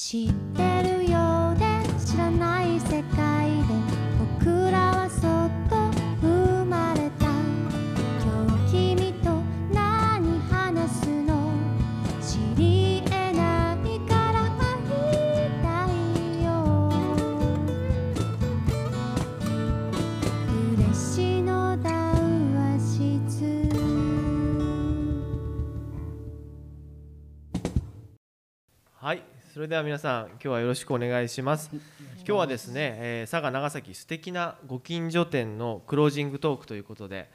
知ってる？それでは皆さん、今日はよろしくお願いします。今日はですね、えー佐賀長崎素敵なご近所店のクロージングトークということで、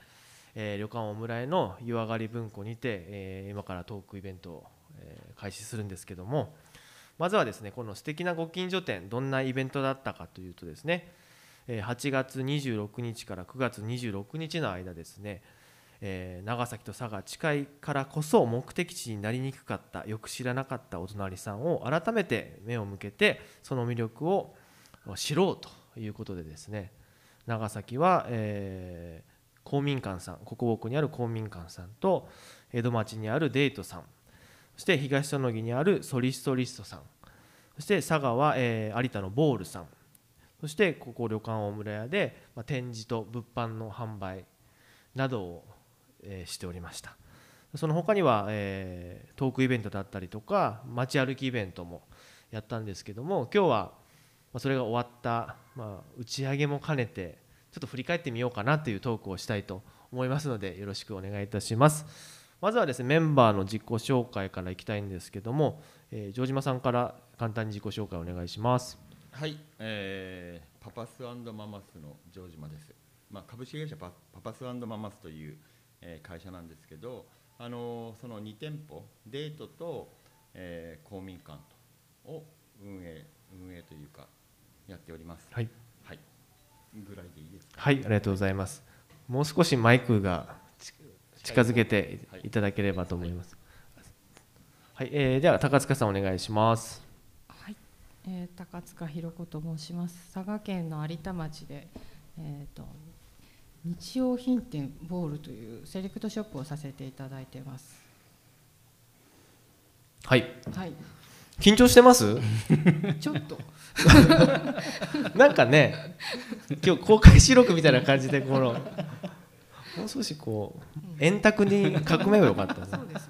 えー旅館オムライの湯上がり文庫にて、えー今からトークイベントを、えー開始するんですけども、まずはですね、この素敵なご近所店、どんなイベントだったかというとですね、8月26日から9月26日の間ですね、えー長崎と佐賀近いからこそ目的地になりにくかったよく知らなかったお隣さんを改めて目を向けてその魅力を知ろうということでですね。長崎は、えー公民館さん国北にある公民館さんと江戸町にあるデートさん。そして東園木にあるソリストリストさん。そして佐賀は、えー有田のボールさん。そしてここ旅館大村屋で、まあ、展示と物販の販売などを、えーしておりました。その他には、えートークイベントだったりとか街歩きイベントもやったんですけども今日はまあそれが終わった、まあ、打ち上げも兼ねてちょっと振り返ってみようかなというトークをしたいと思いますのでよろしくお願いいたします。まずはですねメンバーの自己紹介からいきたいんですけども、えー城島さんから簡単に自己紹介お願いします。はい、えーパパスママスの城島です。まあ、株式会社パパパスママスという、えー会社なんですけど、あのーその2店舗、デートと、えー公民館とを運営運営というかやっております。はいはい。ぐらいでいいですか？はい、ありがとうございます。もう少しマイクがち近づけていただければと思います。はい、えーでは高塚さんお願いします。はい、えー高塚ひろ子と申します。佐賀県の有田町で、えー、と日用品店ボールというセレクトショップをさせていただいてます。はい、はい、緊張してます？ちょっと なんかね、今日公開収録みたいな感じでこのもう少しこう円卓に革命が良かったですねそうです。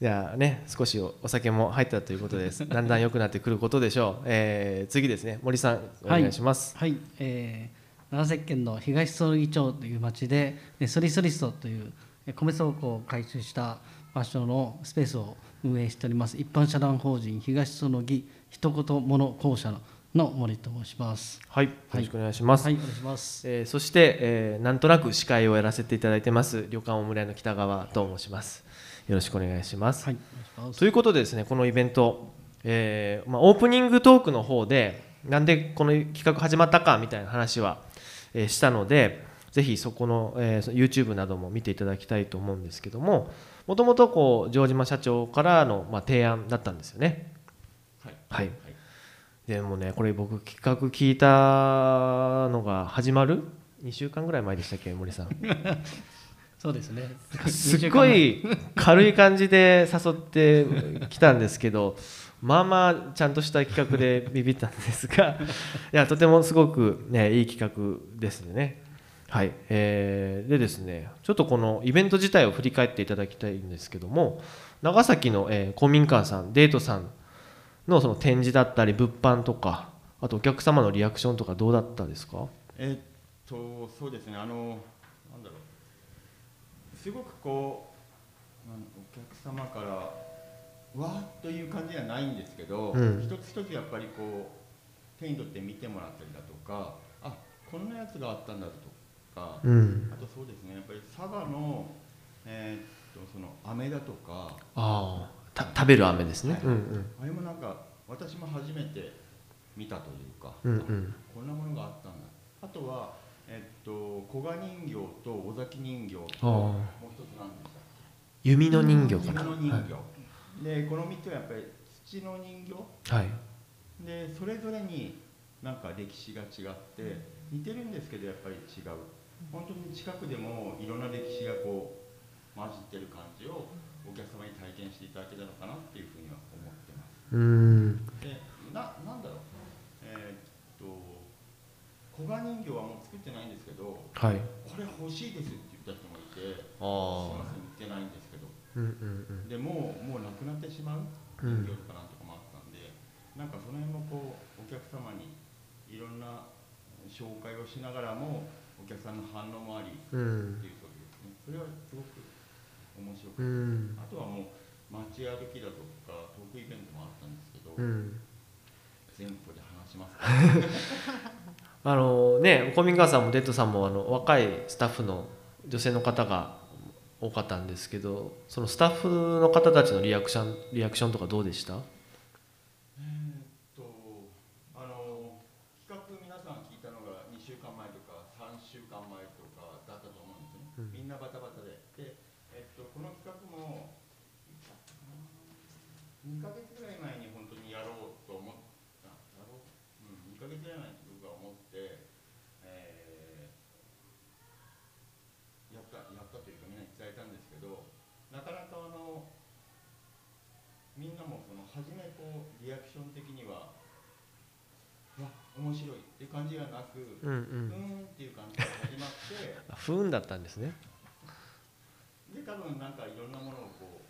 じゃあね、少しおお酒も入ったということです。だんだん良くなってくることでしょう。えー次ですね、森さんお願いします。はい、えー、長崎県の東曽木町という町でえソリソリストというえ米倉庫を改修した場所のスペースを運営しております一般社団法人東園木一言物公社のの森と申します。はい、よろしくお願いします。はい、お願いします。えーそして、えーなんとなく司会をやらせていただいてます旅館オムライの北川と申しますよろしくお願いします、はい、お願いします。ということでですねこのイベント、えーまあ、オープニングトークの方でなんでこの企画始まったかみたいな話は、えーしたのでぜひそこの、YouTube なども見ていただきたいと思うんですけどももともとこう城島社長からの、まあ、提案だったんですよね。はい。はい。でもねこれ僕企画聞いたのが始まる？2週間ぐらい前でしたっけ森さん。そうですね。すっごい軽い感じで誘ってきたんですけどまあまあちゃんとした企画でビビったんですが いやとてもすごく、ね、いい企画ですね。はい。えーでですねちょっとこのイベント自体を振り返っていただきたいんですけども長崎の、えー公民館さんデートさんのその展示だったり物販とかあとお客様のリアクションとかどうだったですか？えーっとそうですね。あのなんだろう。すごくこうお客様からわーっという感じではないんですけど、うん。一つ一つやっぱりこう手に取って見てもらったりだとかあこんなやつがあったんだとか、うん。あとそうですねやっぱり佐賀のえーっとその飴だとかああた食べる飴ですね、はい。うんうん。あれもなんか私も初めて見たというか、うんうん。こんなものがあったんだ。あとは、えっと、古賀人形と尾崎人形ともう一つなんでしたっ弓の人形けかな。人の人形、でこの3つはやっぱり土の人形。はい、でそれぞれになんか歴史が違って似てるんですけどやっぱり違う。本当に近くでもいろんな歴史がこう混じってる感じをお客様に体験していただけたのかなっていうふうには思ってます。うん。でななんだろう。えーっと古賀人形はもう作ってないんですけどはい。これ欲しいですって言った人もいてすいあません売ってないんで。すでもうもうなくなってしまううん。人形とかなんとかもあったんで、なんかその辺もこうお客様にいろんな紹介をしながらもお客さんの反応もありうん。っていうそうですね。それはすごく面白くうて、ん。あとはもう街歩きだとかトークイベントもあったんですけど、うん。全部で話します あのね公民館さんもデッドさんもあの若いスタッフの女性の方が多かったんですけどそのスタッフの方たちのリアクションリアクションとかどうでしたえーっとあの企画皆さん聞いたのが2週間前とか3週間前とかだったと思うんですよね、みんなバタバタでで、えっと、この企画もいつだったかな2ヶ月ぐらい前に本当にやろうと思ったやろう、うん、2ヶ月ぐらい前に僕が思って、えーやったやったというかみんなに伝えたんですけどなかなかあのみんなもその初めこうリアクション的にはうわ面白いっていう感じがなく、ううんうん。ーんっていう感じが始まって あ不運だったんですね。で多分なんかいろんなものをこ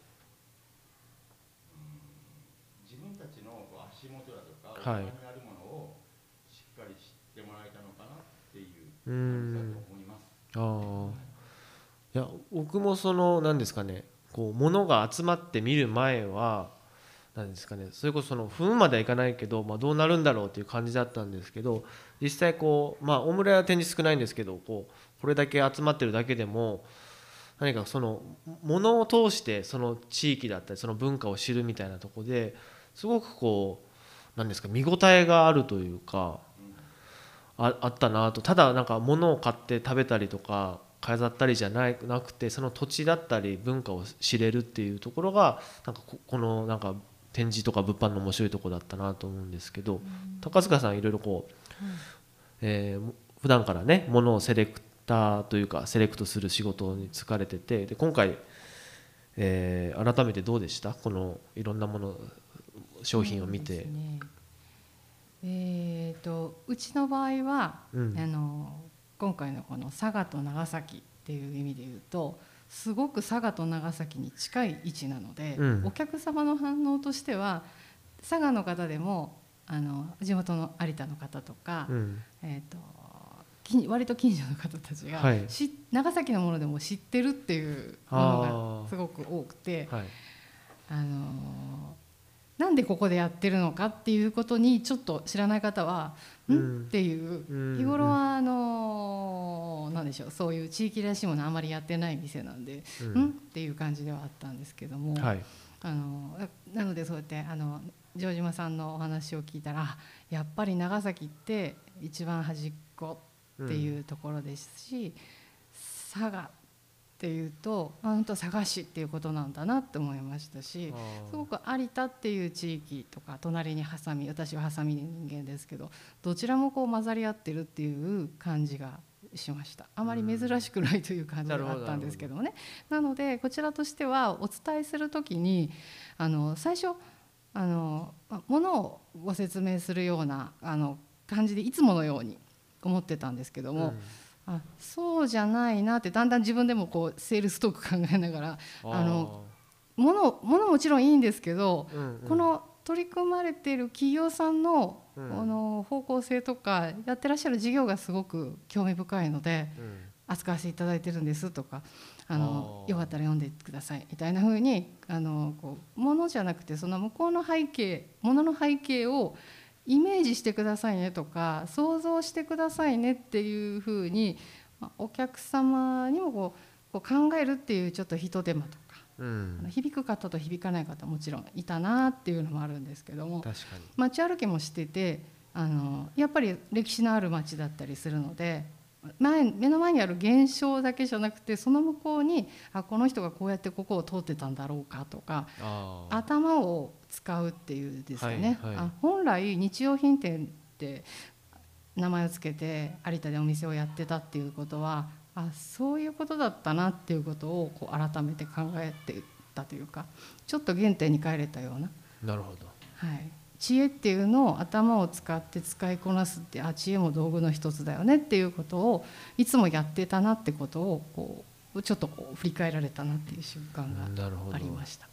ううん自分たちのこう足元だとかはい。大人にあるものをしっかり知ってもらえたのかなっていうう感じだんと思います。ああいや僕もその何ですかねこう物が集まって見る前は何ですかね。それこそその不運まではいかないけど、まあ、どうなるんだろうっていう感じだったんですけど実際こうまあ大村は展示少ないんですけどこうこれだけ集まってるだけでも何かその物を通してその地域だったりその文化を知るみたいなとこですごくこう何ですか見応えがあるというかああったなと。ただなんか物を買って食べたりとか飾ったりじゃないなくてその土地だったり文化を知れるっていうところがなんかここのなんか展示とか物販の面白いところだったなと思うんですけど、高塚さんいろいろこう、えー普段からね物をセレクターというかセレクトする仕事に就かれててで今回、えー改めてどうでした？このいろんなもの商品を見て。ね。えー、とうちの場合は、うん。あの今回のこの佐賀と長崎っていう意味で言うとすごく佐賀と長崎に近い位置なので、うん。お客様の反応としては佐賀の方でもあの地元の有田の方とか、うん。えー、と近割と近所の方たちが、はい。し長崎のものでも知ってるっていうものあがー。すごく多くて。はい。あのーなんでここでやってるのかっていうことにちょっと知らない方は「ん?」うんっていううん日頃はあのーなんでしょうそういう地域らしいものあまりやってない店なんで「うんん?」っていう感じではあったんですけども、はいあのーなのでそうやってあの城島さんのお話を聞いたらあやっぱり長崎って一番端っこっていうところですし、佐賀っていうとあ本当佐賀市っていうことなんだなって思いましたし。すごく有田っていう地域とか隣にハサミ私はハサミ人間ですけどどちらもこう混ざり合ってるっていう感じがしました。あまり珍しくないという感じがあったんですけどもね。なのでこちらとしてはお伝えする時にあの最初あのまものをご説明するようなあの感じでいつものように思ってたんですけども、あそうじゃないなってだんだん自分でもこうセールストーク考えながらあのものものもちろんいいんですけど、うんうん。この取り組まれている企業さんの,、うん。あの方向性とかやってらっしゃる事業がすごく興味深いのでうん。扱わせていただいてるんですとかあのよかったら読んでくださいみたいな風にあのこうものじゃなくてその向こうの背景ものの背景をイメージしてくださいねとか想像してくださいねっていう風にまあお客様にもこう考えるっていうちょっと一手間とかうん。響く方と響かない方もちろんいたなっていうのもあるんですけども確かに。街歩きもしててあのやっぱり歴史のある街だったりするので前目の前にある現象だけじゃなくてその向こうにあこの人がこうやってここを通ってたんだろうかとか頭を使うっていうですかね、はいはい。あ本来日用品店って名前を付けて有田でお店をやってたっていうことはあそういうことだったなっていうことをこう改めて考えてたというかちょっと原点に帰れたような、なるほど。はい、知恵っていうのを頭を使って使いこなすってあ知恵も道具の一つだよねっていうことをいつもやってたなってことをこうちょっとこう振り返られたなっていう瞬間がありました。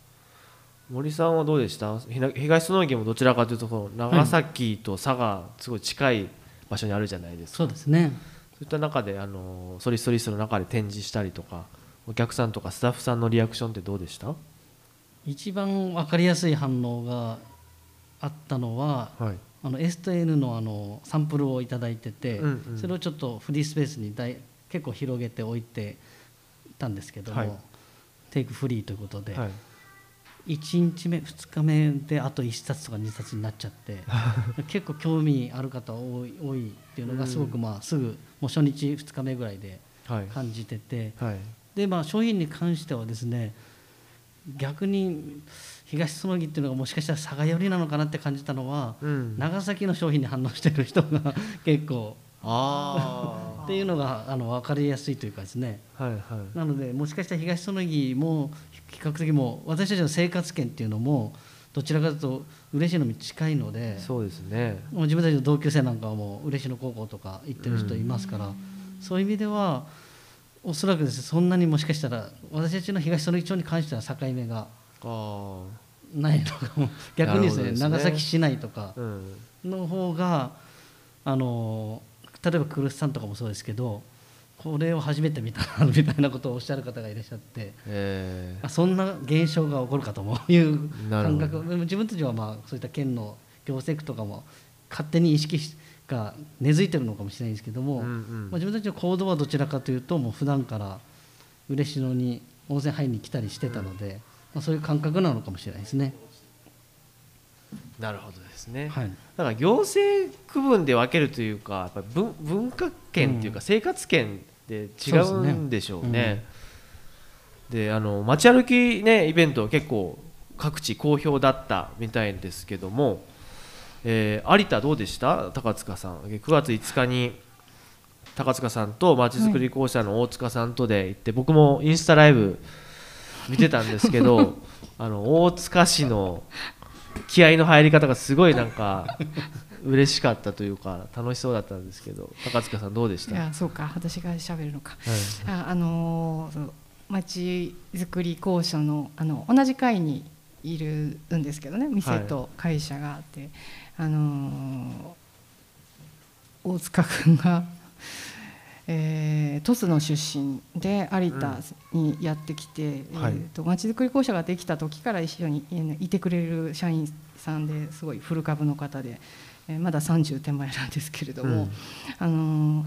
森さんはどうでした？東園池もどちらかというと長崎と佐賀すごい近い場所にあるじゃないですか、そうですね。そういった中であのソリストリストの中で展示したりとかお客さんとかスタッフさんのリアクションってどうでした一番分かりやすい反応があったのははい。あの S と N のあのサンプルを頂いてて、うんうん。それをちょっとフリースペースに大結構広げておいてたんですけども、はい。テイクフリーということで、はい。1日目2日目であと1冊とか2冊になっちゃって 結構興味ある方多い多いっていうのがすごくまあすぐもう初日2日目ぐらいではい。感じててはい。でまあ商品に関してはですね逆に東園木っていうのがもしかしたら佐賀寄りなのかなって感じたのはうん。長崎の商品に反応してる人が 結構。あっていうのがあの分かりやすいというかですね。あはいはい。なのでもしかしたら東園木も比較的もう私たちの生活圏っていうのもどちらかというと嬉しいのに近いのでそうですね。もう自分たちの同級生なんかはもう嬉野高校とか行ってる人いますから、そういう意味ではおそらくですねそんなにもしかしたら私たちの東園木町に関しては境目があないのかも 逆にですねね。長崎市内とかの方があの例えば来栖さんとかもそうですけどこれを初めて見たなみたいなことをおっしゃる方がいらっしゃってえあそんな現象が起こるかともいう感覚。自分たちはまあそういった県の行政区とかも勝手に意識が根付いてるのかもしれないんですけども、ーうんうん。まあ、自分たちの行動はどちらかというともう普段から嬉野に温泉入りに来たりしてたので、まあ、そういう感覚なのかもしれないですね。なるほどですね、はい。だから行政区分で分けるというかやっぱり文文化圏というか生活圏で違うんでしょうね。であの街歩きねイベント結構各地好評だったみたいですけども、えー有田どうでした？高塚さん。9月5日に高塚さんとまちづくり公社の大塚さんとで行って、僕もインスタライブ見てたんですけど あの大塚市の気合の入り方がすごいなんか嬉しかったというか楽しそうだったんですけど高塚さんどうでした？いやそうか私が喋るのか。はい。ああのーそう町づくり公社のあの同じ会にいるんですけどね店と会社があって、あのー大塚君が、えー、鳥栖の出身で有田にやってきて、はい。えー、と町づくり公社ができた時から一緒にえーいてくれる社員さんですごい古株の方で、えーまだ30手前なんですけれども。うん。あの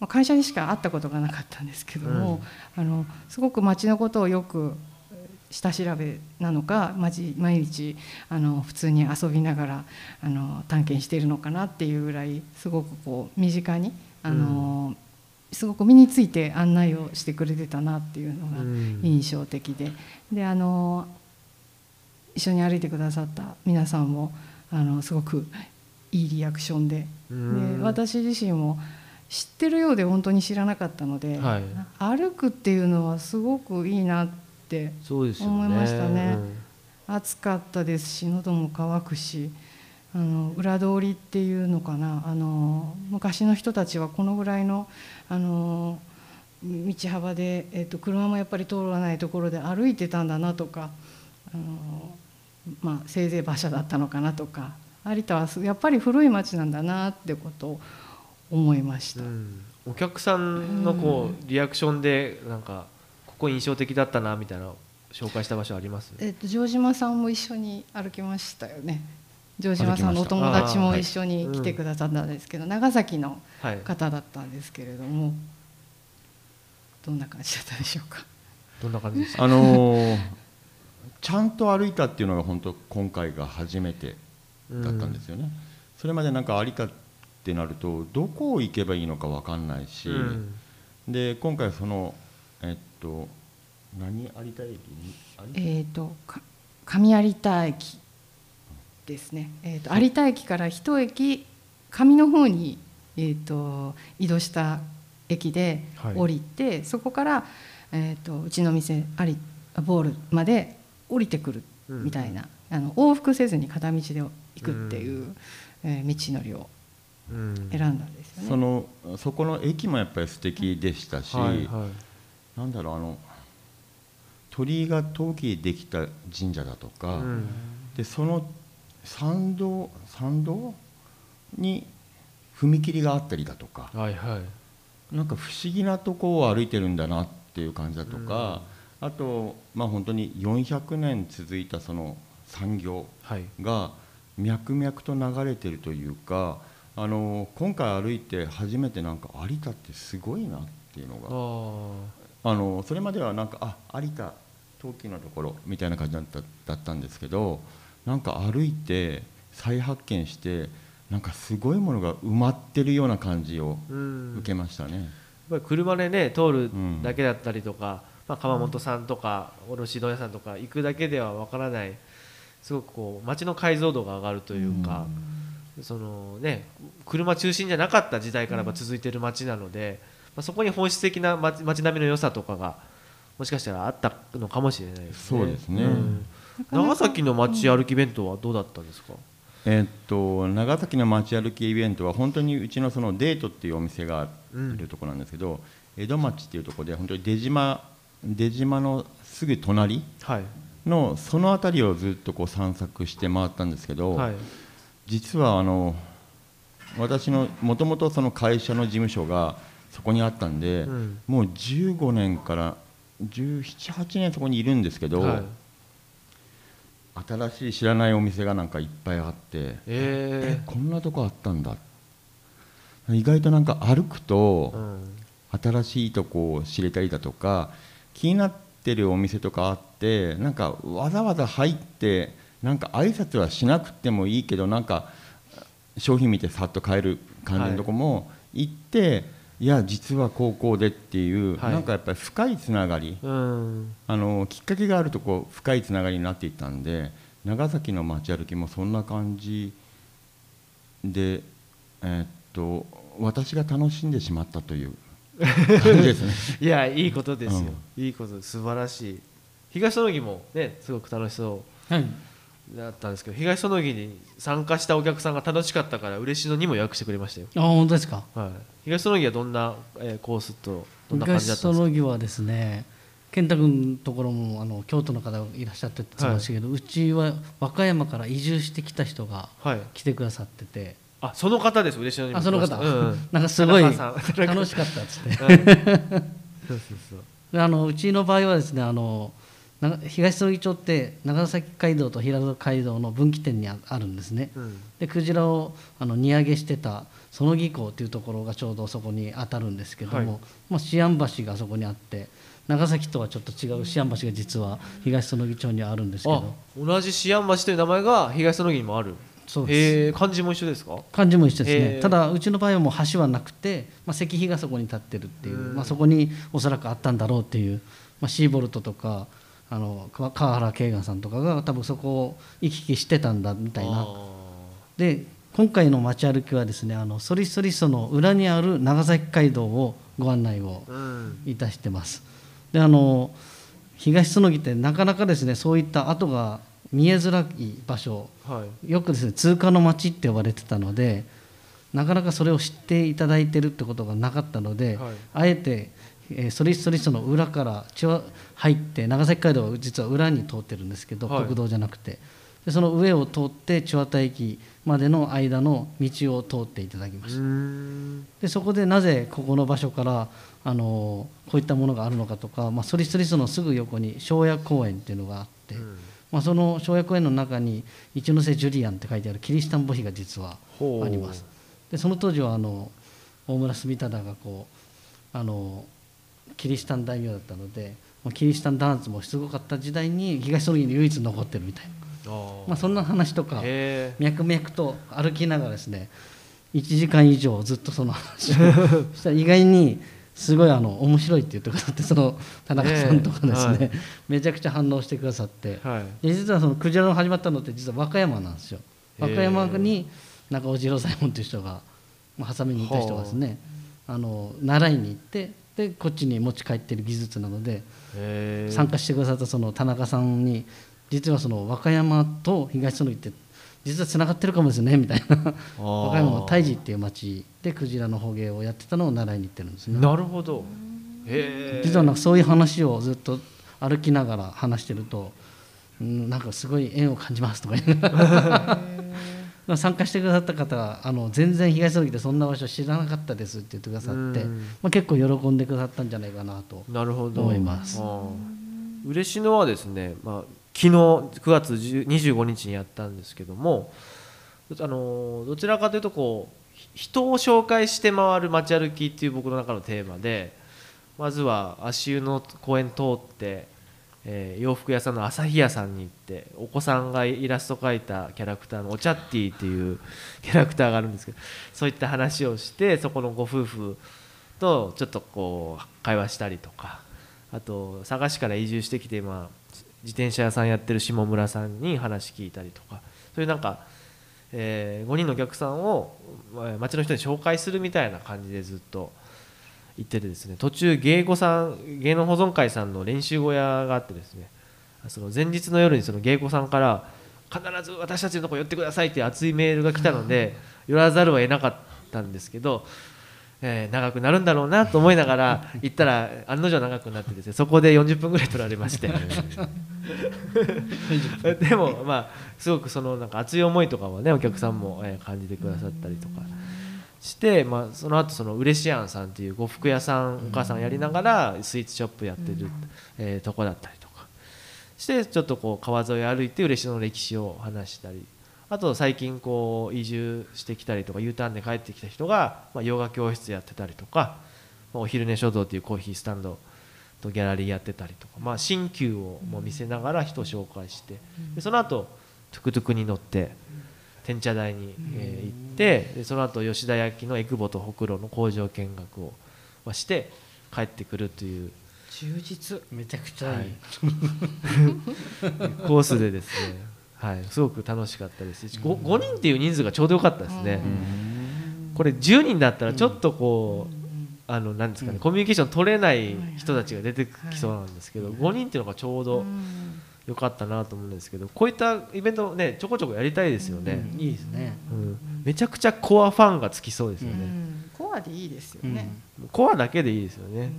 まあ会社にしか会ったことがなかったんですけども、あのすごく町のことをよく下調べなのか町毎日あの普通に遊びながらあの探検しているのかなっていうぐらいすごくこう身近にあの、すごく身について案内をしてくれてたなっていうのがうん。印象的で。であの一緒に歩いてくださった皆さんもあのすごくいいリアクションで。うん。で私自身も知ってるようで本当に知らなかったので、はい。歩くっていうのはすごくいいなって思いましたね。うん。暑かったですし喉も渇くしあの裏通りっていうのかなあの昔の人たちはこのぐらいのあの道幅で、えっと車もやっぱり通らないところで歩いてたんだなとかあの、まあ、せいぜい馬車だったのかなとか有田はやっぱり古い町なんだなってことを思いました。うんお客さんのこうリアクションでなんかここ印象的だったなみたいな紹介した場所あります？えっと城島さんも一緒に歩きましたよね。城島さんのお友達も一緒に来てくださったんですけど、長崎のはい方だったんですけれども、どんな感じだったでしょうか？どんな感じでした？あのーちゃんと歩いたっていうのが本当今回が初めてだったんですよね、それまでなんか有田ってなるとどこを行けばいいのか分かんないし、うん。で今回そのえっと何有田駅？に有えっ、とか上有田駅ですね。えっ、と有田駅から一駅上の方にえっ、と移動した駅ではい。降りて、そこからえっ、とうちの店有ボールまで降りてくるみたいなあの往復せずに片道で行くっていう、えー道のりをうん。選んだんですよね。そのそこの駅もやっぱり素敵でしたし、はいはい。なんだろうあの鳥居が陶器でできた神社だとか、うん。でその参道参道に踏切があったりだとかはいはい。なんか不思議なとこを歩いてるんだなっていう感じだとか、あとまあ本当に400年続いたその産業はい。が脈々と流れてるというかあの今回歩いて初めてなんか有田ってすごいなっていうのがあのそれまではなんかあ有田陶器のところみたいな感じだっただったんですけどなんか歩いて再発見してなんかすごいものが埋まってるような感じをうん。受けましたね。やっぱり車でね通るうんだけだったりとか、まあ、川本さんとか卸問屋さんとか行くだけではわからない。すごくこう街の解像度が上がるというか、そのね車中心じゃなかった時代から続いている街なので、まあ、そこに本質的な街街並みの良さとかがもしかしたらあったのかもしれないですね。そうですね。ん長崎の街歩き弁当はどうだったんですか、えーっと長崎の街歩きイベントは本当にうちのそのデートっていうお店があるところなんですけど、江戸町っていうところで本当に出島出島のすぐ隣はい。のその辺りをずっとこう散策して回ったんですけど、はい。実はあの私のもともとその会社の事務所がそこにあったんで、うん。もう15年から1718年そこにいるんですけど、はい新しい知らないお店がなんかいっぱいあって。ええこんなとこあったんだ意外となんか歩くーとうん新しいとこを知れたりだとか気になってるお店とかあってなんかわざわざ入ってなんか挨拶はしなくてもいいけどなんか商品見てさっと買える感じのとこも行って、い、や実は高校でっていう、はい。なんかやっぱり深いつながりうん。あのきっかけがあるとこう深いつながりになっていったんで長崎の街歩きもそんな感じで、えーっと私が楽しんでしまったという感じですね。いやいいことですよ、いいこと素晴らしい。東園木もねすごく楽しそはい、うだったんですけど東園木に参加したお客さんが楽しかったから嬉しいのにも予約してくれましたよ、あ本当ですか？はい、東園木はどんな、えーコースとどんな感じだ東ったんですか？園木はですね健太君のところもあの京都の方がいらっしゃってって言ってましたけど、うちは和歌山から移住してきた人がはい。来てくださってて。あその方です。嬉しいのにもあその方、うんうん。なんかすごい楽しかったっつって。うん そうそうそう。であのうちの場合はですねあのな東園木町って長崎街道と平戸街道の分岐点にああるんですね。うん。でクジラをあの荷揚げしてた園木港というところがちょうどそこに当たるんですけども、はい。まあ、思案橋がそこにあって長崎とはちょっと違う思案橋が実は東園木町にはあるんですけあど同じ思案橋という名前が東園木にもある。そうです。へえ漢字も一緒ですか？漢字も一緒ですへねー。ただうちの場合はもう橋はなくて、まあ、石碑がそこに立ってるっていう、うん。まあ、そこにおそらくあったんだろうっていう、まあ、シーボルトとかあの川川原慶眼さんとかが多分そこを行き来してたんだみたいな。あで今回の街歩きはですねあのソリソリソの裏にある長崎街道をご案内をいたしてます。であの東園木ってなかなかですねそういった跡が見えづらい場所。はい。よくですね通過の街って呼ばれてたのでなかなかそれを知っていただいてるってことがなかったので、はい。あえて、えー、ソリソリソの裏から血は入って長崎街道は実は裏に通ってるんですけど、はい。国道じゃなくて。でその上を通って千綿駅までの間の道を通っていただきました、ん。でそこでなぜここの場所からあのこういったものがあるのかとか、まあ、ソリソリソのすぐ横に庄屋公園っていうのがあって、うん。まあ、その庄屋公園の中に一ノ瀬ジュリアンって書いてあるキリシタン墓碑が実はあります。でその当時はあの大村住忠がこうあのキリシタン大名だったのでまあキリシタン弾圧もすごかった時代に東園木に唯一残ってるみたいな、まあ、そんな話とかへ脈々と歩きながらですね1時間以上ずっとその話をした。ら意外にすごいあの面白いって言ってくださってその田中さんとかですね、ねめちゃくちゃ反応してくださって。えはい。で実はそのクジラの始まったのって実は和歌山なんですよ。和歌山に中尾次郎左衛門という人がまあ挟みにいた人がですねあ。の習いに行ってでこっちに持ち帰ってる技術なので参加してくださったその田中さんに実はその和歌山と東園木って実はつながってるかもですねみたいな。和歌山の太治っていう町でクジラの捕鯨をやってたのを習いに行ってるんですね。なるほど。実はなんかそういう話をずっと歩きながら話してると、うん、なんかすごい縁を感じますとか言いながら 参加してくださった方があの全然東園木でそんな場所知らなかったですって言ってくださって、うん。まあ、結構喜んでくださったんじゃないかなと。思います。嬉野はですね、まあ、昨日9月10 25日にやったんですけどもあのどちらかというとこうひ人を紹介して回る街歩きっていう僕の中のテーマでまずは足湯の公園通って、えー洋服屋さんの朝日屋さんに行ってお子さんがイラスト描いたキャラクターのおちゃっティっていうキャラクターがあるんですけどそういった話をしてそこのご夫婦とちょっとこう会話したりとかあと佐賀市から移住してきて今自転車屋さんやってる下村さんに話聞いたりとかそういうなんか、え5人のお客さんをまあ町の人に紹介するみたいな感じでずっと行っててですね途中芸妓さん芸能保存会さんの練習小屋があってですねその前日の夜にその芸妓さんから必ず私たちのとこ寄ってくださいっていう熱いメールが来たので 寄らざるを得なかったんですけど、えー長くなるんだろうなと思いながら 行ったら案の定長くなってですねそこで40分ぐらい取られまして。でもまあすごくそのなんか熱い思いとかはねお客さんもえー感じてくださったりとかして、まあ、その後そのうれしやんさんっていう呉服屋さんお母さんやりながらスイーツショップやってる、えーとこだったりとか。してちょっとこう川沿い歩いて嬉野の歴史を話したり。あと最近こう移住してきたりとか U ターンで帰ってきた人が、まあ、ヨガ教室やってたりとか、まあお昼寝書道っていうコーヒースタンドとギャラリーやってたりとか、まあ、新旧をも見せながら人を紹介してでその後トゥクトゥクに乗って天茶台に、えー行ってでその後吉田焼のエクボとほくろの工場見学をまあして帰ってくるという。充実。めちゃくちゃいい、はい。コースでですね、はい、すごく楽しかったです。し 5, 5人っていう人数がちょうどよかったですね。これ10人だったらちょっとこう、あのなんですかね、コミュニケーション取れない人たちが出てきそうなんですけど、5人っていうのがちょうど良かったなと思うんですけどこういったイベントねちょこちょこやりたいですよね、いいですね、うん。めちゃくちゃコアファンがつきそうですよね、コアでいいですようん。ね、コアだけでいいですよね、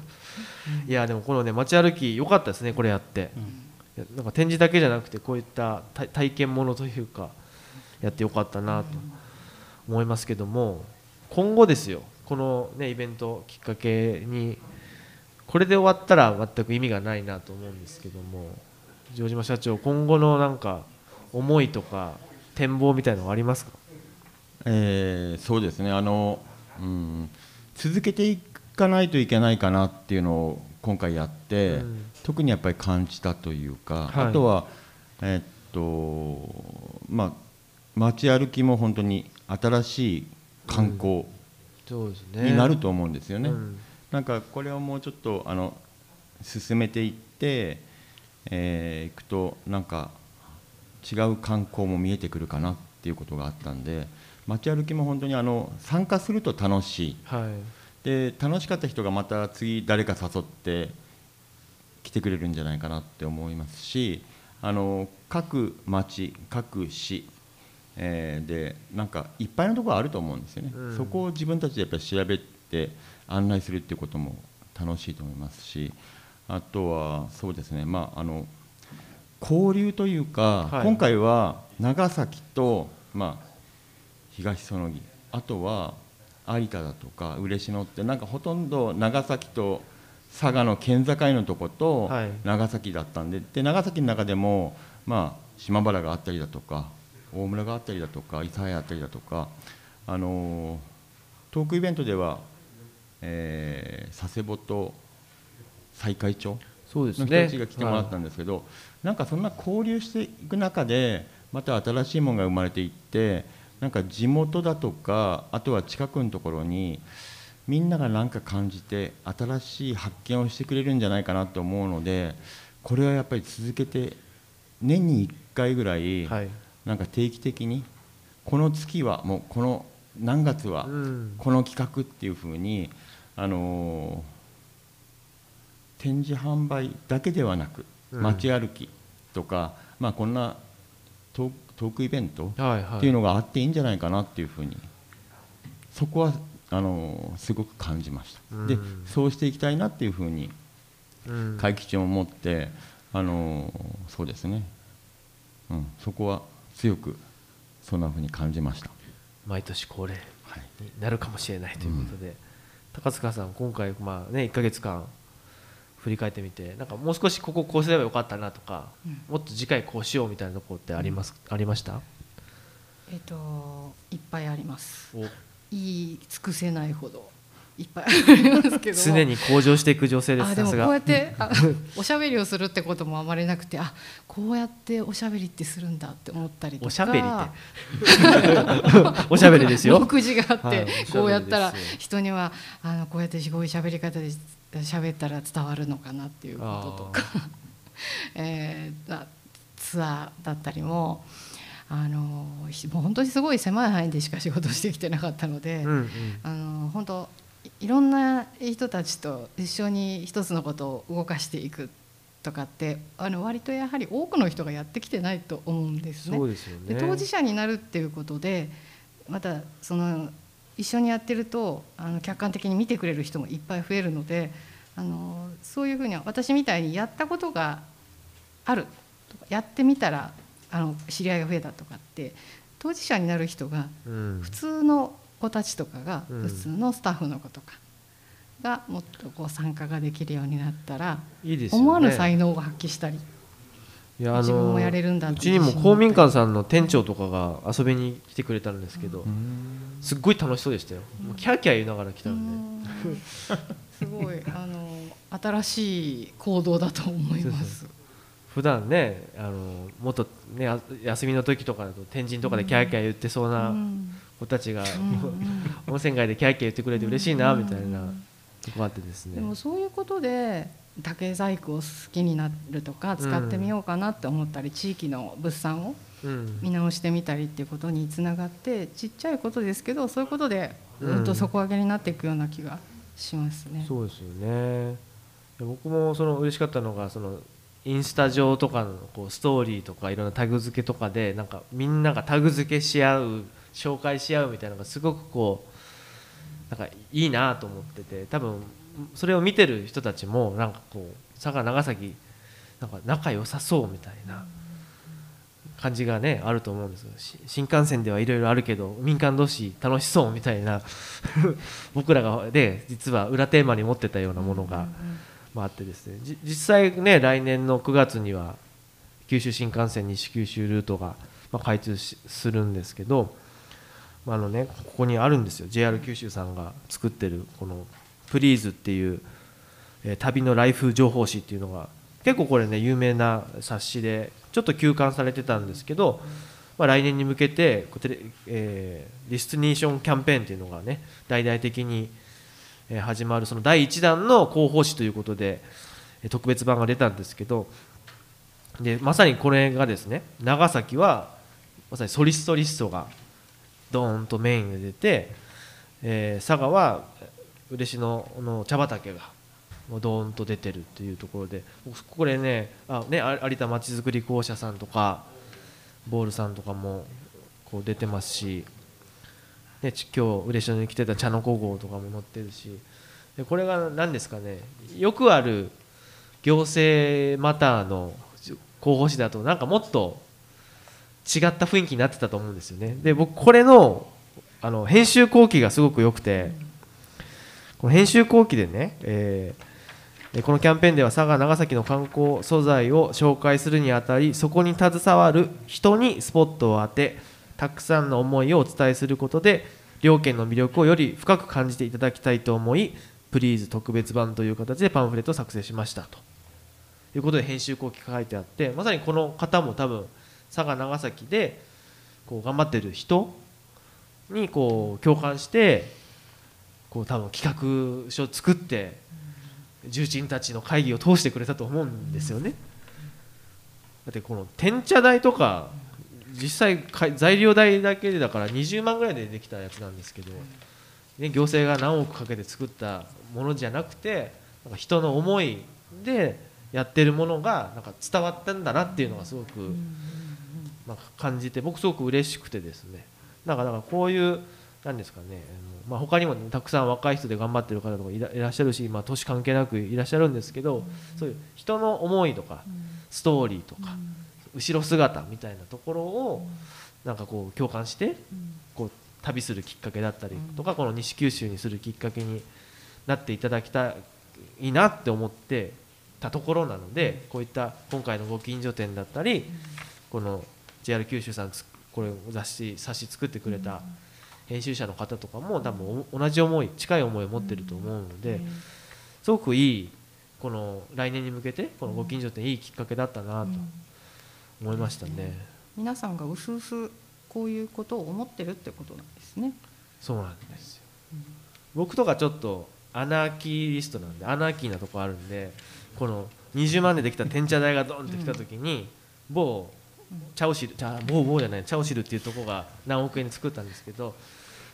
いやでもこのね街歩き良かったですねこれやって、なんか展示だけじゃなくてこういった体体験ものというかやってよかったなと思いますけども今後ですよこの、ね、イベントきっかけにこれで終わったら全く意味がないなと思うんですけども城島社長今後のなんか思いとか展望みたいなのはありますか？えーそうですね。あの、うん、続けていかないといけないかなっていうのを今回やって、うん。特にやっぱり感じたというか、はい。あとは、えっとまあ、街歩きも本当に新しい観光そうですね。になると思うんですよね。うん。なんかこれをもうちょっとあの進めていって、えーいくとなんか違う観光も見えてくるかなっていうことがあったんで街歩きも本当にあの参加すると楽しい。はい。で楽しかった人がまた次誰か誘って来てくれるんじゃないかなって思いますしあの各町各市、えーでなんかいっぱいのところあると思うんですよね、うん。そこを自分たちでやっぱり調べて案内するっていうことも楽しいと思いますしあとはそうですね。まああの交流というか、はい。今回は長崎と、まあ、東園木あとは有田だとか嬉野ってなんかほとんど長崎と佐賀の県境のとことはい。長崎だったんで,、で長崎の中でも、まあ、島原があったりだとか大村があったりだとか諫早あったりだとか、あのートークイベントでは、えー佐世保と西海町そうですのね人たちが来てもらったんですけど、なんかそんな交流していく中でまた新しいものが生まれていってなんか地元だとかあとは近くのところにみんなが何か感じて新しい発見をしてくれるんじゃないかなと思うのでこれはやっぱり続けて年に1回ぐらい、はい。なんか定期的にこの月はもうこの何月はうん。この企画っていうふうに、あのー展示販売だけではなくうん。街歩きとか、まあ、こんなトークイベントっていうのがあっていいんじゃないかなっていうふうにそこはあのすごく感じました、でうん。そうしていきたいなっていうふうにうん。会期中を持ってあのそうですね、うん、そこは強くそんなふうに感じました、毎年恒例はい、になるかもしれないということで、高塚さん今回まあね1ヶ月間振り返ってみてなんかもう少しこここうすればよかったなとか、もっと次回こうしようみたいなところってあります、ありました？えっといっぱいあります。お。言い尽くせないほどいっぱいありますけども。常に向上していく女性ですあでもこうやってあ おしゃべりをするってこともあまりなくてあこうやっておしゃべりってするんだって思ったりとか。おしゃべりって。おしゃべりですよ。目次があって、こうやったら人にはあのこうやってこういう喋り方で喋ったら伝わるのかなっていうこととか、えーだツアーだったりもあのひもう本当にすごい狭い範囲でしか仕事してきてなかったので、うんうん。あの本当いいろんな人たちと一緒に一つのことを動かしていくとかってあの割とやはり多くの人がやってきてないと思うんですね。そうですよね。で当事者になるっていうことでまたその一緒にやってるとあの客観的に見てくれる人もいっぱい増えるのであのそういうふうに私みたいにやったことがあるとかやってみたらあの知り合いが増えたとかって当事者になる人がうん。普通の子たちとかが、うん。普通のスタッフの子とかがもっとこう参加ができるようになったら、いいですよね。思わぬ才能を発揮したりいや自分もやれるんだうちにも公民館さんの店長とかが遊びに来てくれたんですけど、すっごい楽しそうでしたよ、もうキャーキャー言いながら来たんで、うんすごいあの新しい行動だと思います。普段ねあのもっとねあ休みの時とかだと天神とかでキャーキャー言ってそうなうん。子たちが、うん。温泉街でキャーキャー言ってくれて嬉しいなみたいなとこがあってですね。でもそういうことで竹細工を好きになるとか使ってみようかなって思ったり、地域の物産をうん。見直してみたりっていうことにつながってちっちゃいことですけどそういうことでうん。うんと底上げになっていくような気がしますね。そうですよね。僕もその嬉しかったのがそのインスタ上とかのこうストーリーとかいろんなタグ付けとかでなんかみんながタグ付けし合う紹介し合うみたいなのがすごくこうなんかいいなと思ってて多分それを見てる人たちもなんかこう佐賀長崎なんか仲良さそうみたいな感じがねあると思うんですよ。新幹線ではいろいろあるけど民間同士楽しそうみたいな 僕らがで実は裏テーマに持ってたようなものが、まあ、ってですね。実際ね来年の9月には九州新幹線西九州ルートが、ま、開通するんですけど、まあのね、ここにあるんですよ。JR 九州さんが作ってるこの「プリーズっていう、えー旅のライフ情報誌っていうのが結構これね有名な冊子でちょっと休刊されてたんですけど、まあ、来年に向けて、えーディスティネーションキャンペーンっていうのがね大々的に始まるその第1弾の広報誌ということで特別版が出たんですけどでまさにこれがですね長崎はまさに sorriso riso がドーンとメインで出て、えー佐賀は嬉野の茶畑がもうドーンと出てるっていうところでこれねあね有田まちづくり公社さんとかボールさんとかもこう出てますしね、今日嬉野に来てた茶の子号とかも載ってるしでこれが何ですかねよくある行政マターの広報誌だとなんかもっと違った雰囲気になってたと思うんですよね。で僕これのあの編集後期がすごく良くてこの編集後期でね、えーこのキャンペーンでは佐賀長崎の観光素材を紹介するにあたりそこに携わる人にスポットを当てたくさんの思いをお伝えすることで両県の魅力をより深く感じていただきたいと思いプリーズ特別版という形でパンフレットを作成しました。ということで編集後期が書いてあってまさにこの方も多分佐賀長崎でこう頑張ってる人にこう共感してこう多分企画書を作って重鎮たちの会議を通してくれたと思うんですよね。だってこの天茶代とか実際か材料代だけでだから20万ぐらいでできたやつなんですけど、ね、行政が何億かけて作ったものじゃなくてなんか人の思いでやってるものがなんか伝わったんだなっていうのがすごく、まあ、感じて僕すごく嬉しくてですねなんかだからこういうなんですかねまあ、他にも、ね、たくさん若い人で頑張ってる方とかいらっしゃるし、まあ、年関係なくいらっしゃるんですけど、そういう人の思いとか、ストーリーとか、後ろ姿みたいなところをなんかこう共感してこう旅するきっかけだったりとかこの西九州にするきっかけになっていただきたいなって思ってたところなのでこういった今回のご近所展だったりこの JR 九州さんつこれ雑誌冊子作ってくれた編集者の方とかも多分お同じ思い近い思いを持ってると思うのですごくいいこの来年に向けてこのご近所展いいきっかけだったなと思いましたね。皆さんがうすうすこういうことを思ってるってことなんですね。そうなんですよ、僕とかちょっとアナーキーリストなんでアナーキーなとこあるんでこの20万でできた天茶台がドンってきた時に、某チャオシルチャ某某じゃないチャオシルっていうところが何億円で作ったんですけど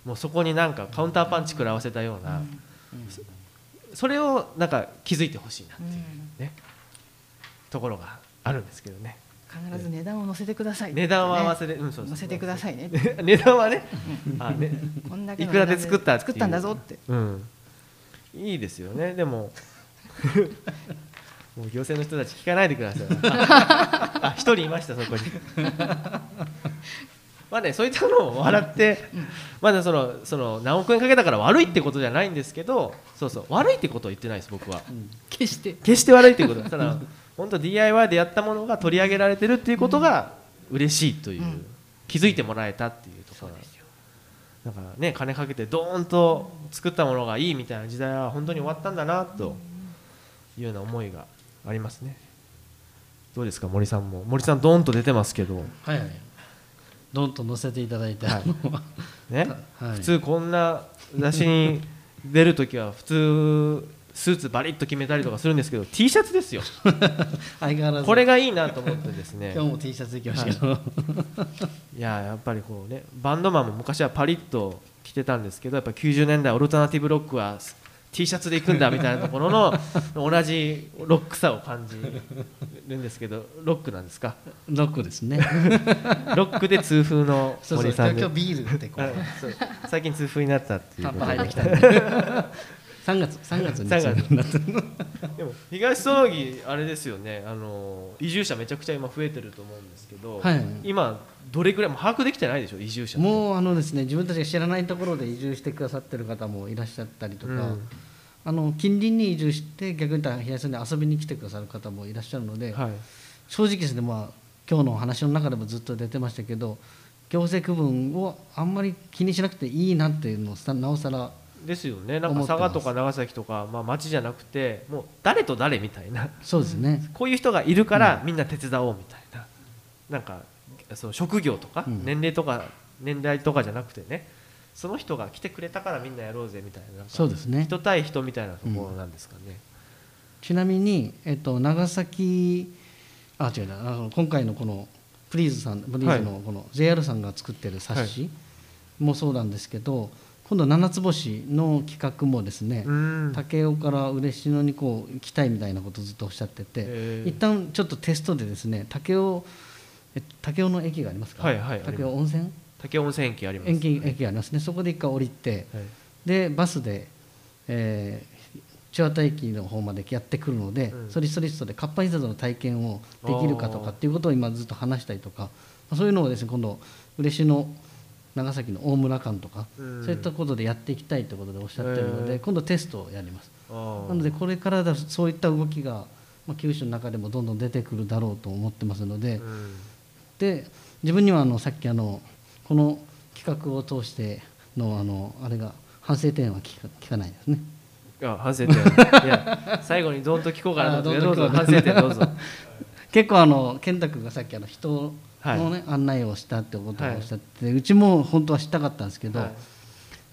もうそこになんかカウンターパンチ食らわせたような、それをなんか気づいてほしいなっていうね、ところがあるんですけどね。必ず値段を載せてください、値段は忘れ、ね。うんそう載せてくださいね。値段はね。あね。こんだけのいくらで作った作ったんだぞって。うん、いいですよね。でも もう行政の人たち聞かないでください。ああ一人いましたそこにまあねそういったのを笑って、まだそのその何億円かけたから悪いってことじゃないんですけどそうそう悪いってことを言ってないです僕は。決して。決して悪いってこと。ただ本当 DIY でやったものが取り上げられてるっていうことが嬉しいという、うん。気づいてもらえたっていうところなんですよ。だからね金かけてドーンと作ったものがいいみたいな時代は本当に終わったんだなというような思いがありますね。どうですか森さんも。森さんドーンと出てますけど。はいはいどんと載せていただいて、はい。ね、はい。普通こんな雑誌に出るときは普通スーツバリッと決めたりとかするんですけど T シャツですよ。相変わらず。これがいいなと思ってですね。今日も T シャツできました。けど、いややっぱりこうねバンドマンも昔はパリッと着てたんですけどやっぱ90年代オルタナティブロックは T シャツで行くんだみたいなところの 同じロックさを感じるんですけどロックなんですか？ロックですね。ロックで痛風のそうそう森さんで今日ビールってこはいう。最近痛風になったっていうことで。パ入ってきたんで。3月3月に3月。になってるでも東そ木あれですよね。あの移住者めちゃくちゃ今増えてると思うんですけど、はい。今どれくらいもう把握できてないでしょ移住者もうあのですね自分たちが知らないところで移住してくださってる方もいらっしゃったりとか、うん。あの近隣に移住して逆に言ったら東に遊びに来てくださる方もいらっしゃるので、はい。正直ですねまあ今日のお話の中でもずっと出てましたけど行政区分をあんまり気にしなくていいなっていうのをさなおさらですよね。なんか佐賀とか長崎とか、まあ、町じゃなくてもう誰と誰みたいな。そうですね、こういう人がいるからみんな手伝おうみたいな、なんかその職業とかうん。年齢とか年代とかじゃなくてねその人が来てくれたからみんなやろうぜみたいなそうですね。人対人みたいなところなんですかね。ちなみに、えっと、長崎あ違うなあの今回のこのプリーズさんプリーズのこの JR さんが作ってる冊子もそうなんですけど、今度七つ星の企画もですね、うん。武雄から嬉野にこう行きたいみたいなことをずっとおっしゃってて、一旦ちょっとテストでですね武雄え武雄の駅がありますか、はいはい武雄温泉？竹温泉駅あります、駅駅がありますね。そこで一回降りてはい。でバスで、えー千綿駅の方までやってくるので、うん。それストリストで活版印刷の体験をできるかとかっていうことを今ずっと話したりとかそういうのをですね今度嬉野長崎の大村間とか、うん。そういったことでやっていきたいということでおっしゃってるので、へー。今度テストをやります。なのでこれからだそういった動きが、まあ、九州の中でもどんどん出てくるだろうと思ってますので、うんで自分にはあのさっきあのこの企画を通してのあのあれが反省点は聞か聞かないですね。いや反省点。いや最後にどんと聞こうかなと思って。どうぞ反省点どうぞ。結構あの健太君がさっきあの人はい。のね、案内をしたってことをおっしゃって、うちも本当はしたかったんですけど、はい。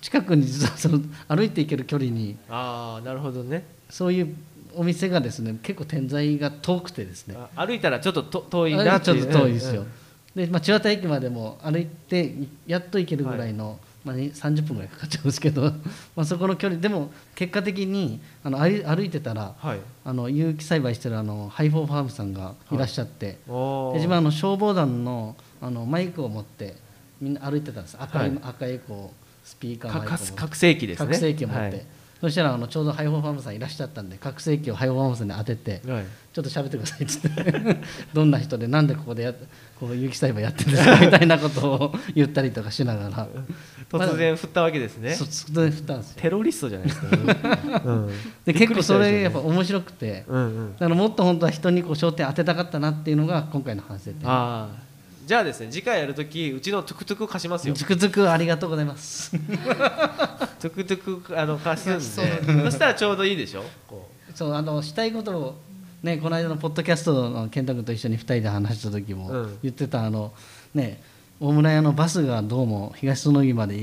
近くに実はその 歩いて行ける距離にああなるほどね。そういうお店がですね結構点在が遠くてですね。あ歩いたらちょっとと遠いなっていう。ちょっと遠いですよ。うん。で、まあ、千綿駅までも歩いてやっと行けるぐらいのまあ、に30分ぐらいかかっちゃうんですけど まあそこの距離でも結果的にあの歩い歩いてたらはい。あの有機栽培してるあのハイフォーファームさんがい。らっしゃって、おー。で自分はあの消防団のあのマイクを持ってみんな歩いてたんです。赤い、はい。赤いこうスピーカーかま拡声器ですね。拡声器を持って、はいそしたらあのちょうどハイフォーファームさんいらっしゃったんで拡声器をハイフォーファームさんに当ててはい。ちょっと喋ってくださいっつってどんな人でなんでここでやっこう有機栽培やってるんですかみたいなことを言ったりとかしながら。突然振ったわけですね。そ突然振ったんですよ。テロリストじゃないですか、うん、で結構それやっぱ面白くてうんうん。だからもっと本当は人にこう焦点当てたかったなっていうのが今回の反省点。ああじゃあですね次回やるときうちのトゥクトゥク貸しますよ。トゥクトゥくありがとうございます。トゥクトゥクあの貸すんで。そしたらちょうどいいでしょ？こそうあのしたいことをねこの間のポッドキャストの健太君と一緒に2人で話した時もうん。言ってたあのね大村屋のバスがどうも東園木まで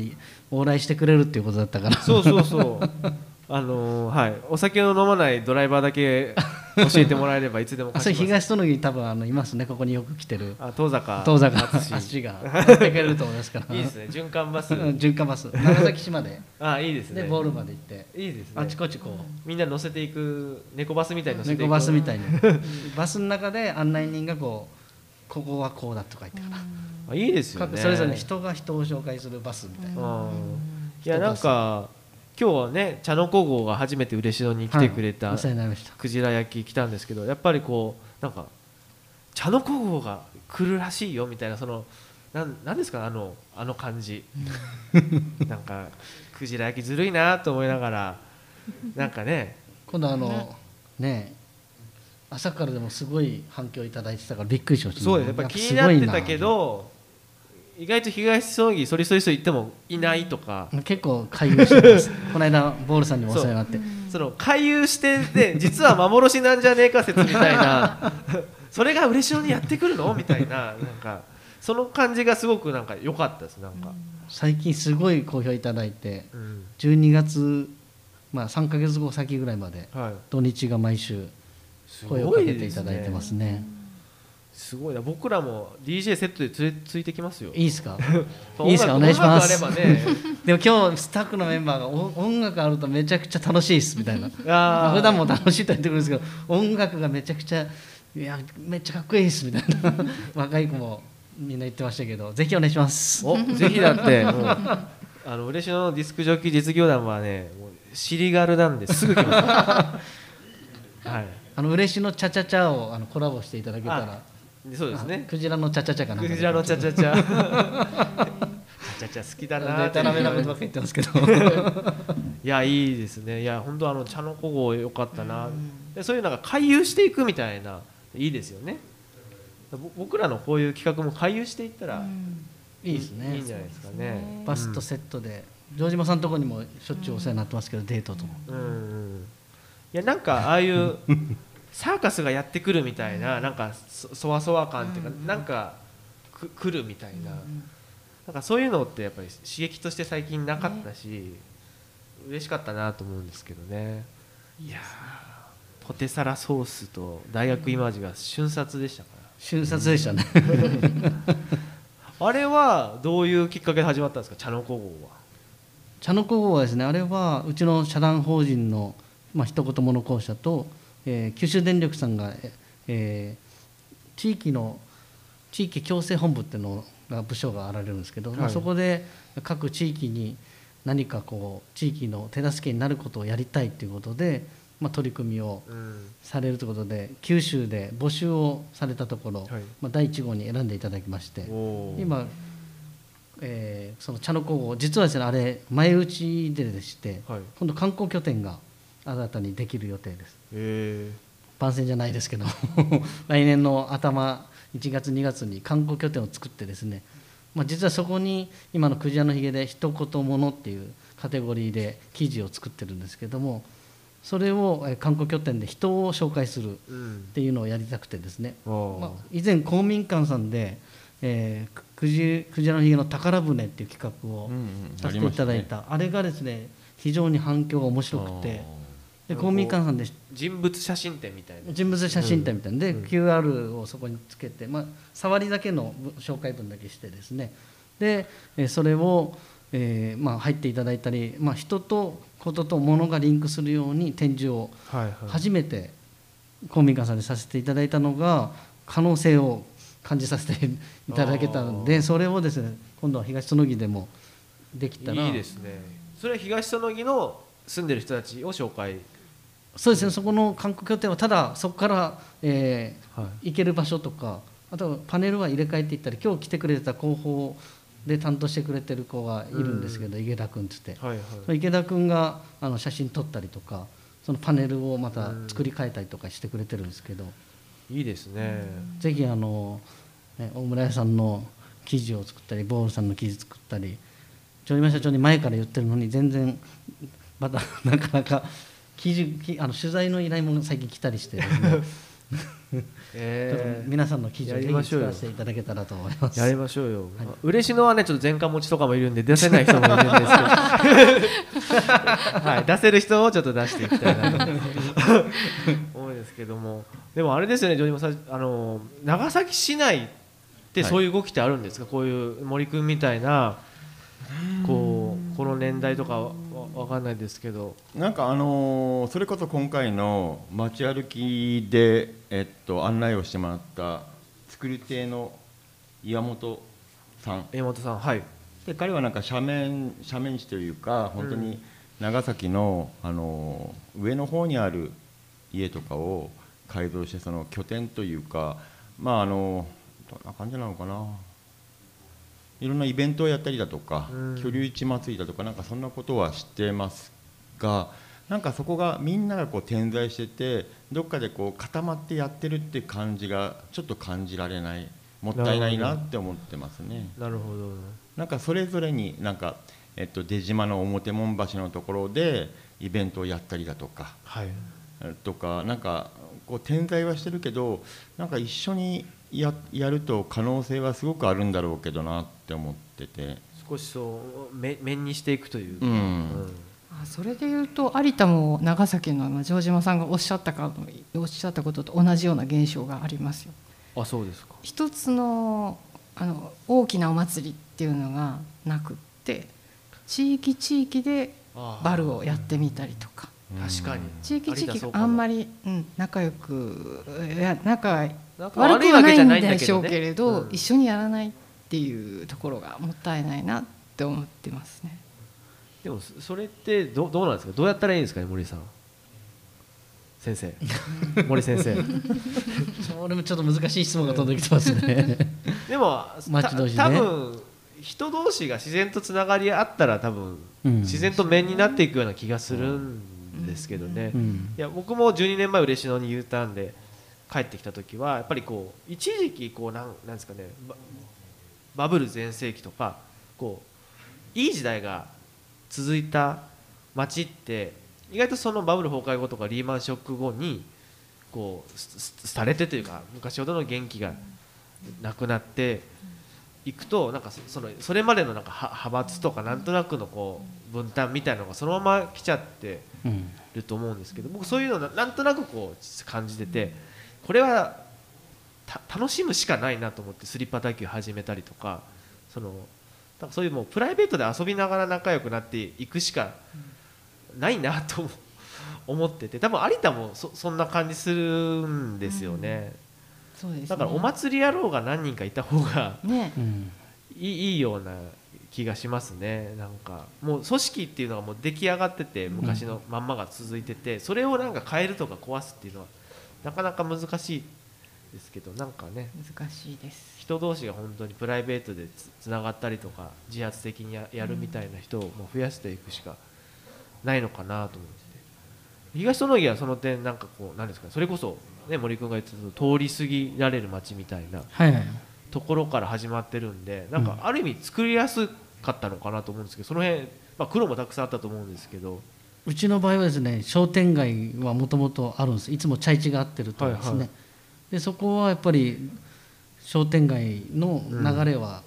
往来してくれるっていうことだったから。うそうそうそう。あのーはい。お酒を飲まないドライバーだけ教えてもらえればいつでもあそれ東園木多分あのいますね。ここによく来てる。あ遠坂。遠坂。淳足が持ってくれると思いますから。いいですね。循環バス。うん循環バス。長崎市まで。あいいですね。でボールまで行って。いいですね。あちこちこみんな乗せていく猫バスみたいに乗うせていく。猫バスみたいに。バスの中で案内人がこうここはこうだとか言ってからあいいですよね。各それぞれ人が人を紹介するバスみたいな、うん。いやなんか今日はね茶の子号が初めて嬉野に来てくれたはいクジラ焼き来たんですけどやっぱりこうなんか茶の子号が来るらしいよみたいなそのなんなんですかあのあの感じ。なんかクジラ焼きずるいなと思いながらなんかね。今度あのね朝からでもすごい反響いただいてたからびっくりしました。そうです。やっぱ気になってたけど意外と東葬儀そりそりそり行ってもいないとか。結構回遊してます。この間ボールさんにもお世話になって。その回遊してて実は幻なんじゃねえか説みたいな。それが嬉野にやってくるの？みたいな。なんかその感じがすごくなんか良かったです。なんか、最近すごい好評いただいてうん。12月まあ3か月後先ぐらいまではい、土日が毎週す声をかけていただいてますねすごいな。僕らも DJ セットで連れついてきますよ。いいですか？いいですか？お願いします。音楽あればね。でも今日スタッフのメンバーがお音楽あるとめちゃくちゃ楽しいですみたいな。普段も楽しいと言ってくるんですけど音楽がめちゃくちゃいやめっちゃかっこいいですみたいな。若い子もみんな言ってましたけどぜひお願いします。おぜひだってもうあの嬉野のディスクジョッキー実業団はねもう尻軽なんですぐ来ます。はい。あの嬉しのチャチャチャをあのコラボしていただけたら。でそうですね。あクジラのチャチャチャかなクジラのチャチャチャ。チャチャチャ好きだなっかり言ってますけど。いやいいですね。いや本当あの茶の子号良かったなでそういうなんか回遊していくみたいないいですよね。ぼ僕らのこういう企画も回遊していったらいいですね。いいんじゃないですかね。バスとセットで。城島さんのところにもしょっちゅうお世話になってますけどデートとも。うんうん。いやなんかああいうサーカスがやってくるみたいななんかそそわそわ感っていうかなんかく来るみたいな。なんかそういうのってやっぱり刺激として最近なかったし嬉しかったなと思うんですけどね。いやー。ポテサラソースと大学イマージが瞬殺でしたか瞬殺でしたね。ら あれはどういうきっかけで始まったんですか茶の子号は。茶の子号はですねあれはうちの社団法人の、まあ一言物公社と、えー九州電力さんが、ええー地域の地域共生本部っていうのが部署があられるんですけど、まあ、はいそこで各地域に何かこう地域の手助けになることをやりたいということで、まあ、取り組みをうん。されるということで九州で募集をされたところ、はい。まあ、第1号に選んでいただきまして今、えーその茶の子号実はですねあれ前打ちででしてはい。今度観光拠点が新たにできる予定です。へ番宣じゃないですけど 来年の頭1月2月に観光拠点を作ってですね、まあ、実はそこに今の「クジラのひげ」で「一言もの」っていうカテゴリーで記事を作ってるんですけどもそれをえー観光拠点で人を紹介するっていうのをやりたくてですね、おー。まあ、以前公民館さんで、えーくくじクジラのひげの宝船っていう企画をうんうんさせていただいた、あれがですね非常に反響が面白くてで公民館さんで人物写真展みたいな。人物写真展みたいな。で、うん。QR をそこにつけて、まあ、触りだけの紹介文だけしてですね。でえーそれを、えーまあ、入っていただいたり、まあ、人とことと物がリンクするように展示を初めて公民館さんでさせていただいたのが可能性を感じさせていただけたのでそれをですね今度は東園木でもできたら。いいですね。それは東園木の住んでる人たちを紹介そうですね。そこの観光拠点はただそこから、えーはい。行ける場所とかあとはパネルは入れ替えていったり今日来てくれてた広報で担当してくれてる子がいるんですけど、池田君っつって、はいはい。池田君があの写真撮ったりとかそのパネルをまた作り変えたりとかしてくれてるんですけど、いいですね。ぜひあの、ね、大村屋さんの記事を作ったりボールさんの記事作ったりジョニマ社長に前から言ってるのに全然またなかなか記事きあの取材の依頼も最近来たりしてですね えー。皆さんの記事をやぜひ使わせていただけたらと思います。やりましょうよ、嬉野はねちょっと前科持ちとかもいるんで出せない人もいるんですけど。はい出せる人をちょっと出していきたいなと思うんですけども。でもあれですよねジョニモさんあの長崎市内ってそういう動きってあるんですか、こういう森君みたいなこうこの年代とかわわかんないですけど。なんかあのーそれこそ今回の街歩きで、えっと、案内をしてもらった作り手の岩本さん。江本さんはい。で彼はなんか斜面斜面地というか本当に長崎の、あのー上の方にある家とかを改造してその拠点というかまああのどんな感じなのかないろんなイベントをやったりだとか、うん。居留地祭りだとかなんかそんなことは知ってますがなんかそこがみんながこう点在しててどっかでこう固まってやってるって感じがちょっと感じられないもったいないなって思ってますね。なるほど。なんかそれぞれになんか、えっと、出島の表門橋のところでイベントをやったりだとかはい。えとかなんかこう点在はしてるけどなんか一緒にややると可能性はすごくあるんだろうけどなって思ってて。少しそうめ面にしていくというか、うん。あそれでいうと有田も長崎のまあ城島さんがおっしゃったかおっしゃったことと同じような現象がありますよ。あそうですか。一つのあの大きなお祭りっていうのがなくって地域地域でバルをやってみたりとか確かに。地域地域あんまり、うん、仲良くいや仲仲悪くはないんでしょうねけれど、うん一緒にやらないっていうところがもったいないなって思ってますね。でもそそれってどどうなんですか？どうやったらいいんですかね森さん。先生。森先生。それもちょっと難しい質問が飛んできてますね。でも町同士ね。た多分人同士が自然とつながりあったら多分、うん。自然と面になっていくような気がするんですけどね、うん。いや僕も12年前嬉野に U ターンで帰ってきた時はやっぱりこう一時期こうなんなんですかねババブル全盛期とかこういい時代が続いた街って意外とそのバブル崩壊後とかリーマンショック後にこうされてというか昔ほどの元気がなくなっていくとなんかそそのそれまでのなんかは派閥とかなんとなくのこう分担みたいなのがそのまま来ちゃってうん。ると思うんですけど僕そういうのななんとなくこう感じててこれはた楽しむしかないなと思ってスリッパ卓球始めたりとかそのなんかそういうもうプライベートで遊びながら仲良くなっていくしかないなとも思ってて多分有田もそそんな感じするんですよね、そうですね。だからお祭り野郎が何人かいた方がね。うんいいいいような気がしますね。なんかもう組織っていうのがもう出来上がってて昔のまんまが続いててそれをなんか変えるとか壊すっていうのはなかなか難しいですけどなんかね難しいです。人同士が本当にプライベートでつつながったりとか自発的にややるみたいな人をもう増やしていくしかないのかなと思ってて。東園木はその点なんかこう何ですかねそれこそ、ね、森君が言ってた通り過ぎられる街みたいなところから始まってるんでなんかある意味作りやすかったのかなと思うんですけどその辺、まあ、苦労もたくさんあったと思うんですけど。うちの場合はですね商店街はもともとあるんです。いつも茶市が合ってるとですね、はいはい。でそこはやっぱり商店街の流れは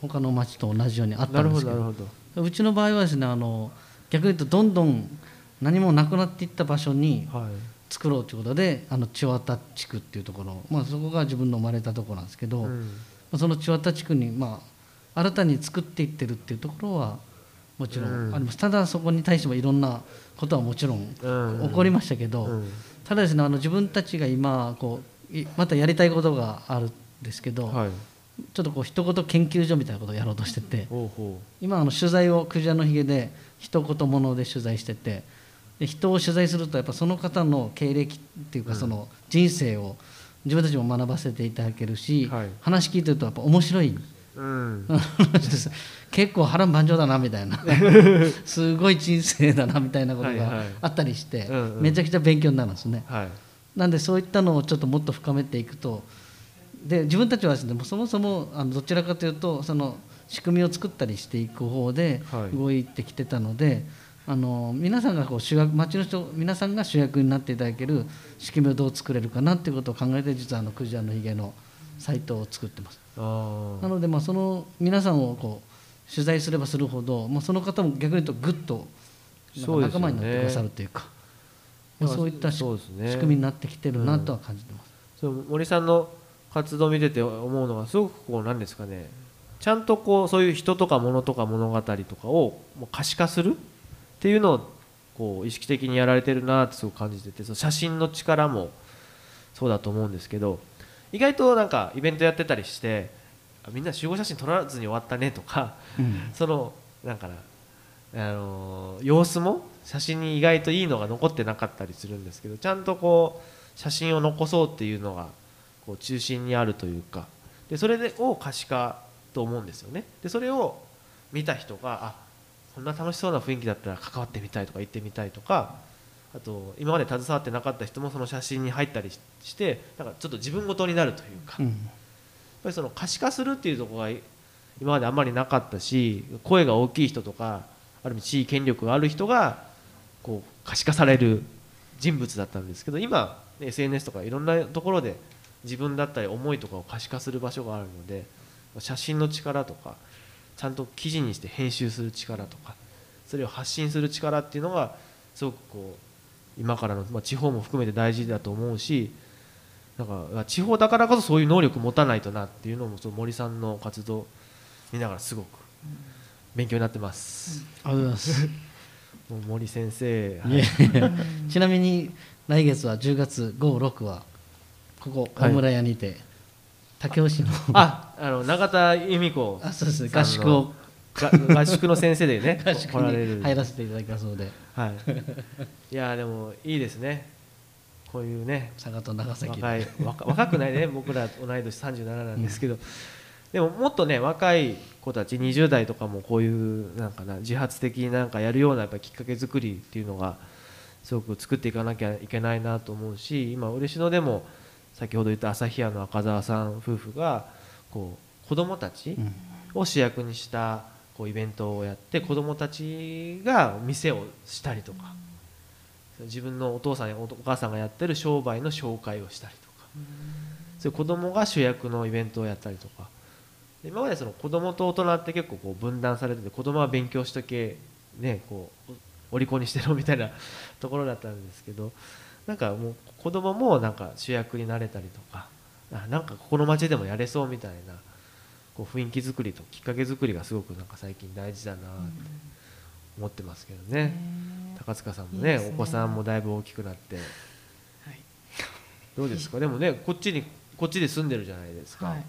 他の町と同じようにあったんですけど,、ほどなるほど。うちの場合はですねあの逆に言うとどんどん何もなくなっていった場所にはい作ろうということであの千綿地区っていうところ、まあ、そこが自分の生まれたところなんですけど、うん。その千綿地区に、まあ、新たに作っていってるっていうところはもちろんうん。あります、ただそこに対してもいろんなことはもちろんうん。起こりましたけど、うん。ただですねあの自分たちが今こういまたやりたいことがあるんですけど、はい。ちょっとこう一言研究所みたいなことをやろうとしてて今あの取材を「クジラのひげ」で一言もので取材しててで人を取材するとやっぱその方の経歴っていうかうん。その人生を自分たちも学ばせていただけるし、はい。話聞いてるとやっぱ面白い。ううん。結構波乱万丈だなみたいな。すごい人生だなみたいなことがはいはい。あったりして、めちゃくちゃ勉強になるんですね。はい。なんでそういったのをちょっともっと深めていくとで自分たちはですねそもそもあのどちらかというとその仕組みを作ったりしていく方ではい。動いてきてたので、あの皆さんがこう主役町の人皆さんが主役になっていただける仕組みをどう作れるかなっていうことを考えて実はあのクジラのひげのサイトを作ってます。なのでまあその皆さんをこう取材すればするほど、まあ、その方も逆に言うとぐっと仲間になってくださるというかまあそういったね。仕組みになってきてるなとは感じてます。そう森さんの活動を見てて思うのがすごくこうなんですかね。ちゃんとこうそういう人とか物とか物語とかをもう可視化するっていうのをこう意識的にやられてるなってすごく感じててその写真の力もそうだと思うんですけど意外となんかイベントやってたりしてあみんな集合写真撮らずに終わったねとかうん。そのなんかな、あのー様子も写真に意外といいのが残ってなかったりするんですけどちゃんとこう写真を残そうっていうのがこう中心にあるというかでそれでを可視化と思うんですよね。でそれを見た人があこんな楽しそうな雰囲気だったら関わってみたいとか行ってみたいとかあと今まで携わってなかった人もその写真に入ったりししてなんかちょっと自分ごとになるというか、うん。やっぱりその可視化するっていうところが今まであんまりなかったし声が大きい人とかある意味地位権力がある人がこう可視化される人物だったんですけど今ね SNS とかいろんなところで自分だったり思いとかを可視化する場所があるので写真の力とかちゃんと記事にして編集する力とかそれを発信する力っていうのがすごくこう今からの、まあ、地方も含めて大事だと思うしなんか地方だからこそそういう能力持たないとなっていうのもその森さんの活動見ながらすごく勉強になってます。ありがとうございます。森先生、はいちなみに来月は10月5、6はここ大村屋にて武雄市の。あ、あの永田由美子あそうですね。合宿を。が 合宿の先生でね 合宿に入らせていただきますので。はい。いやでもいいですね。こういうね。佐賀と長崎で。若い若若くないね。僕ら同い年37なんですけど、でももっとね若い子たち20代とかもこういうなんかな自発的になんかやるようなやっぱきっかけ作りっていうのがすごく作っていかなきゃいけないなと思うし今嬉野でも先ほど言った朝日屋の赤澤さん夫婦がこう子供たちうん。を主役にしたこうイベントをやって子供たちが店をしたりとか自分のお父さんやお母さんがやってる商売の紹介をしたりとかそういう子供が主役のイベントをやったりとか。で今までその子供と大人って結構こう分断されてて子供は勉強しとけねこうお利口にしてろみたいなところだったんですけどなんかもう子供もなんか主役になれたりとかあなんかここの町でもやれそうみたいなこう雰囲気作りときっかけ作りがすごくなんか最近大事だなって思ってますけどね。高塚さんもねね。お子さんもだいぶ大きくなって、どうですか？でもねこっちにこっちで住んでるじゃないですか、はい。やっ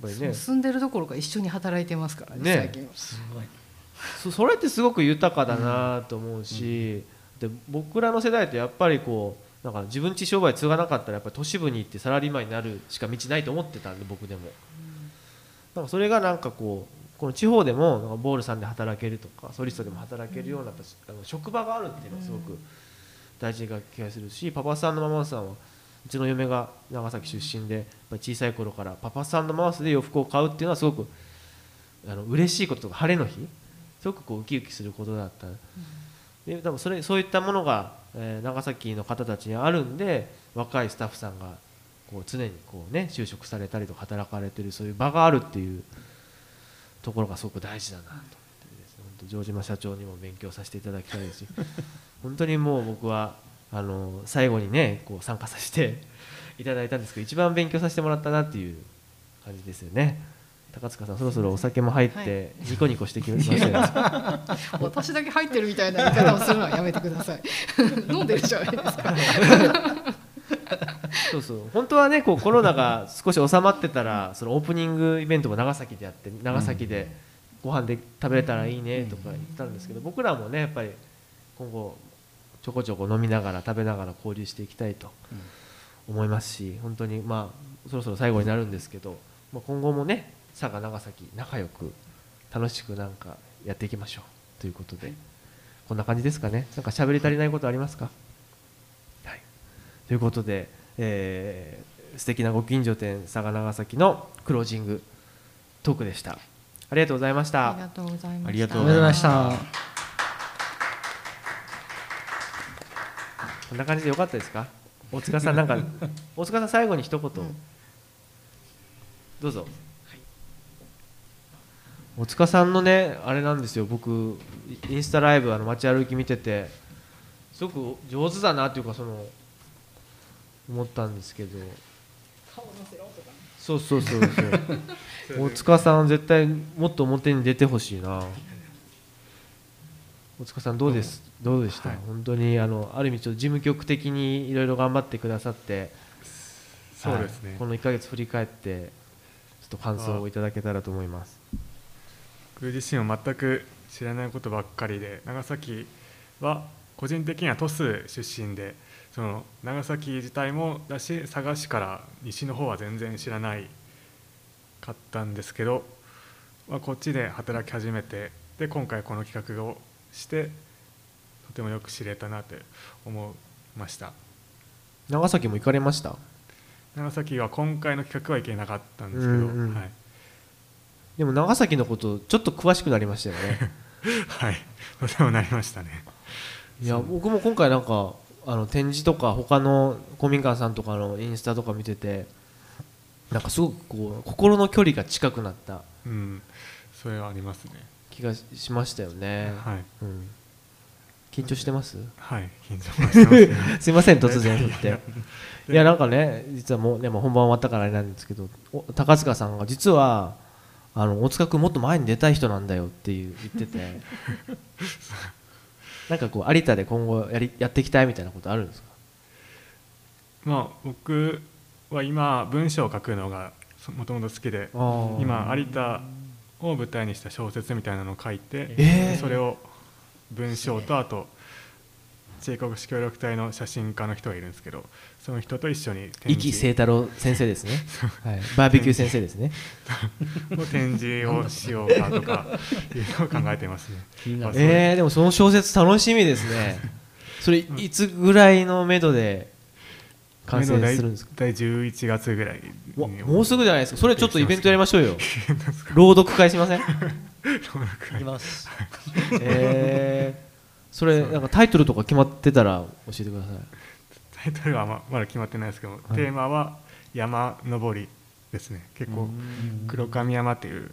ぱりね。住んでるどころか一緒に働いてますからねね最近は。すごい。そそれってすごく豊かだなと思うし、で僕らの世代ってやっぱりこうなんか自分ち商売継がなかったらやっぱり都市部に行ってサラリーマンになるしか道ないと思ってたんで僕でも、なんかそれがなんかこうこの地方でもなんかボールさんで働けるとかソリストでも働けるようなあの職場があるっていうのはすごく大事な気がするしパパさんのママさんはうちの嫁が長崎出身でやっぱ小さい頃からパパさんのママスで洋服を買うっていうのはすごくあの嬉しいこととか晴れの日すごくこうウキウキすることだった、で多分それそういったものが、えー長崎の方たちにあるんで若いスタッフさんがこう常にこう、ね、就職されたりとか働かれてるそういう場があるっていうところがすごく大事だなと思ってですね本当城島社長にも勉強させていただきたいですし 本当にもう僕はあの最後にねこう参加させていただいたんですけど一番勉強させてもらったなっていう感じですよね。高塚さんそろそろお酒も入ってニコニコしてきましたよ、私だけ入ってるみたいな言い方をするのはやめてください。飲んでるじゃないですか。そうそう。本当はねこうコロナが少し収まってたらそのオープニングイベントも長崎でやって長崎でご飯で食べれたらいいねとか言ったんですけど僕らもねやっぱり今後ちょこちょこ飲みながら食べながら交流していきたいと思いますし本当にまあそろそろ最後になるんですけど、まあ、今後もね佐賀長崎仲良く楽しくなんかやっていきましょうということで。こんな感じですかね。なんか喋り足りないことありますか？はい。ということで、えー、素敵なご近所店佐賀長崎のクロージングトークでした。ありがとうございました。ありがとうございました。ありがとうありがとうございました。こんな感じでよかったですか？大塚さんなんか 大塚さん最後に一言、どうぞ、大塚さんのねあれなんですよ。僕インスタライブあの街歩き見ててすごく上手だなっていうかその思ったんですけど。そうそうそうそう。大塚さん絶対もっと表に出てほしいな。大塚さんどうです？どうでした、はい。本当にあのある意味ちょっと事務局的にいろいろ頑張ってくださってそうですね。はい。この1ヶ月振り返ってちょっと感想をいただけたらと思います僕自身は全く知らないことばっかりで長崎は個人的には鳥栖出身でその長崎自体もだし佐賀市から西の方は全然知らないかったんですけど、まあ、こっちで働き始めてで今回この企画をしてとてもよく知れたなって思いました。長崎も行かれました？長崎は今回の企画は行けなかったんですけど、うんうん。はい、でも長崎のことちょっと詳しくなりましたよね。はい、とてもなりましたね。いや僕も今回なんかあの展示とか他の公民館さんとかのインスタとか見ててなんかすごくこう心の距離が近くなったうん。それはありますね。気がしましたよね、はい。うん、緊張してます？はい。緊張はしてますね。すいません突然振って。いやなんかね実はもうねもう本番終わったからあれなんですけどお高塚さんが実はあの大塚君もっと前に出たい人なんだよっていう言ってて。なんかこう有田で今後やりやっていきたいみたいなことあるんですか？まあ僕は今文章を書くのがもともと好きで今有田を舞台にした小説みたいなのを書いて、えー。それを文章とあと帝国史協力隊の写真家の人がいるんですけどその人と一緒に展壱岐清示太郎先生ですね、はい、バーベキュー先生ですね。を展示をしようかとかいうのを考えてますね。えー、でもその小説楽しみですね。それいつぐらいのめどで完成するんですか？大体11月ぐらいもうすぐじゃないですか。それちょっとイベントやりましょうよ。朗読会しません？行きます。えー、それなんかタイトルとか決まってたら教えてくださいタイトルはままだ決まってないですけど、い。テーマは山登りですね。結構黒神山っていう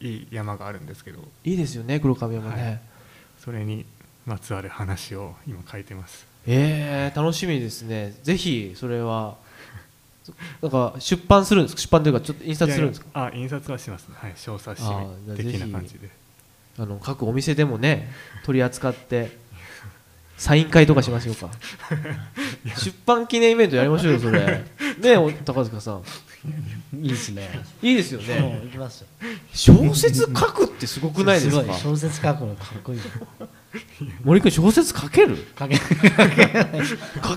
いい山があるんですけど。いいですよね黒髪山ね、はい。それにまつわる話を今書いてます。えー、楽しみですね。ぜひそれは。そ なんか出版するんですか？出版というかちょっと印刷するんですか？あ印刷はしますね。はい小冊子的な感じで。あの各お店でもね取り扱ってサイン会とかしましょうか。出版記念イベントやりましょうよそれ。ねえお高塚さん。いいですね。いいですよね。行きますよ。小説書くってすごくないですか？ごい小説書くのかっこいい。森君小説書ける？書け書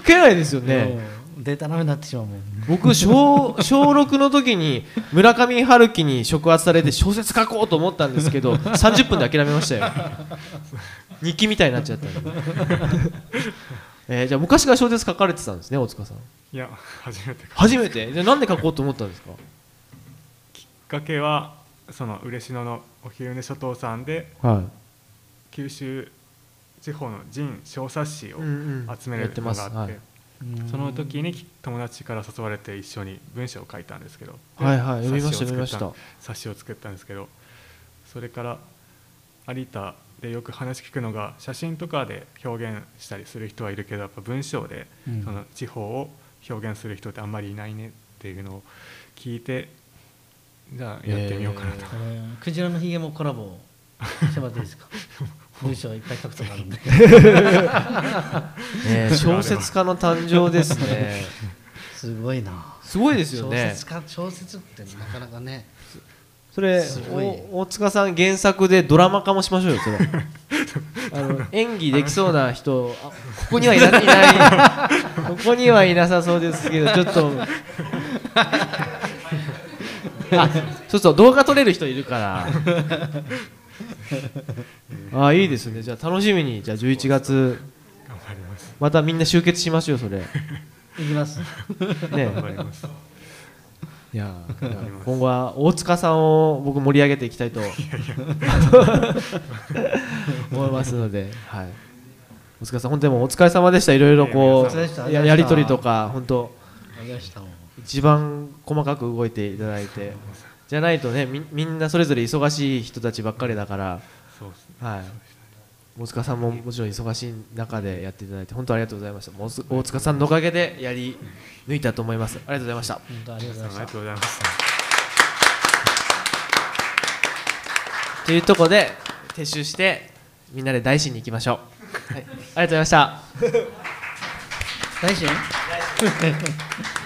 けない。ですよね、データなめになってしまうもん。僕小小6の時に村上春樹に触発されて小説書こうと思ったんですけど30分で諦めましたよ日記みたいになっちゃったんで、えーじゃあ昔から小説書かれてたんですね大塚さんいや初めて初めてじゃあなんで書こうと思ったんですかきっかけはその嬉野のお昼寝諸島さんでは九州地方の人小冊子、を集めるのがあって、はいその時に友達から誘われて一緒に文章を書いたんですけど。ではいはい。読みました冊子を読みました。作っ冊子を作ったんですけど。それから有田でよく話聞くのが写真とかで表現したりする人はいるけどやっぱ文章でうん。その地方を表現する人ってあんまりいないねっていうのを聞いてじゃあやってみようかなと、あのクジラのひげもコラボしてもらっていいですか？文章いっぱい書くとなるんで。ね小説家の誕生ですね。すごいな。すごいですよ小ね説家小説ってなかなかね。それ大塚さん原作でドラマ化もしましょうよそれ。あの演技できそうな人あここにはいな いない。ここにはいなさそうですけどちょっと。あそうそう動画撮れる人いるから あいいですね。じゃあ楽しみに。じゃあ11月。頑張ります。またみんな集結しましょうそれ。ねいきます。頑張ります。いや今後は大塚さんを僕盛り上げていきたいと思いますので、はい、大塚さん本当にもうお疲れ様でした。いろいろこうややり取りとか本当。一番細かく動いていただいてじゃないとねみみんなそれぞれ忙しい人たちばっかりだから、そうですね。はい、大塚さんももちろん忙しい中でやっていただいて本当ありがとうございました。大塚さんのおかげでやり抜いたと思います。ありがとうございました。本当ありがとうございましたありがとうございました。というところで撤収してみんなで大師に行きましょう、はい、ありがとうございました。大臣？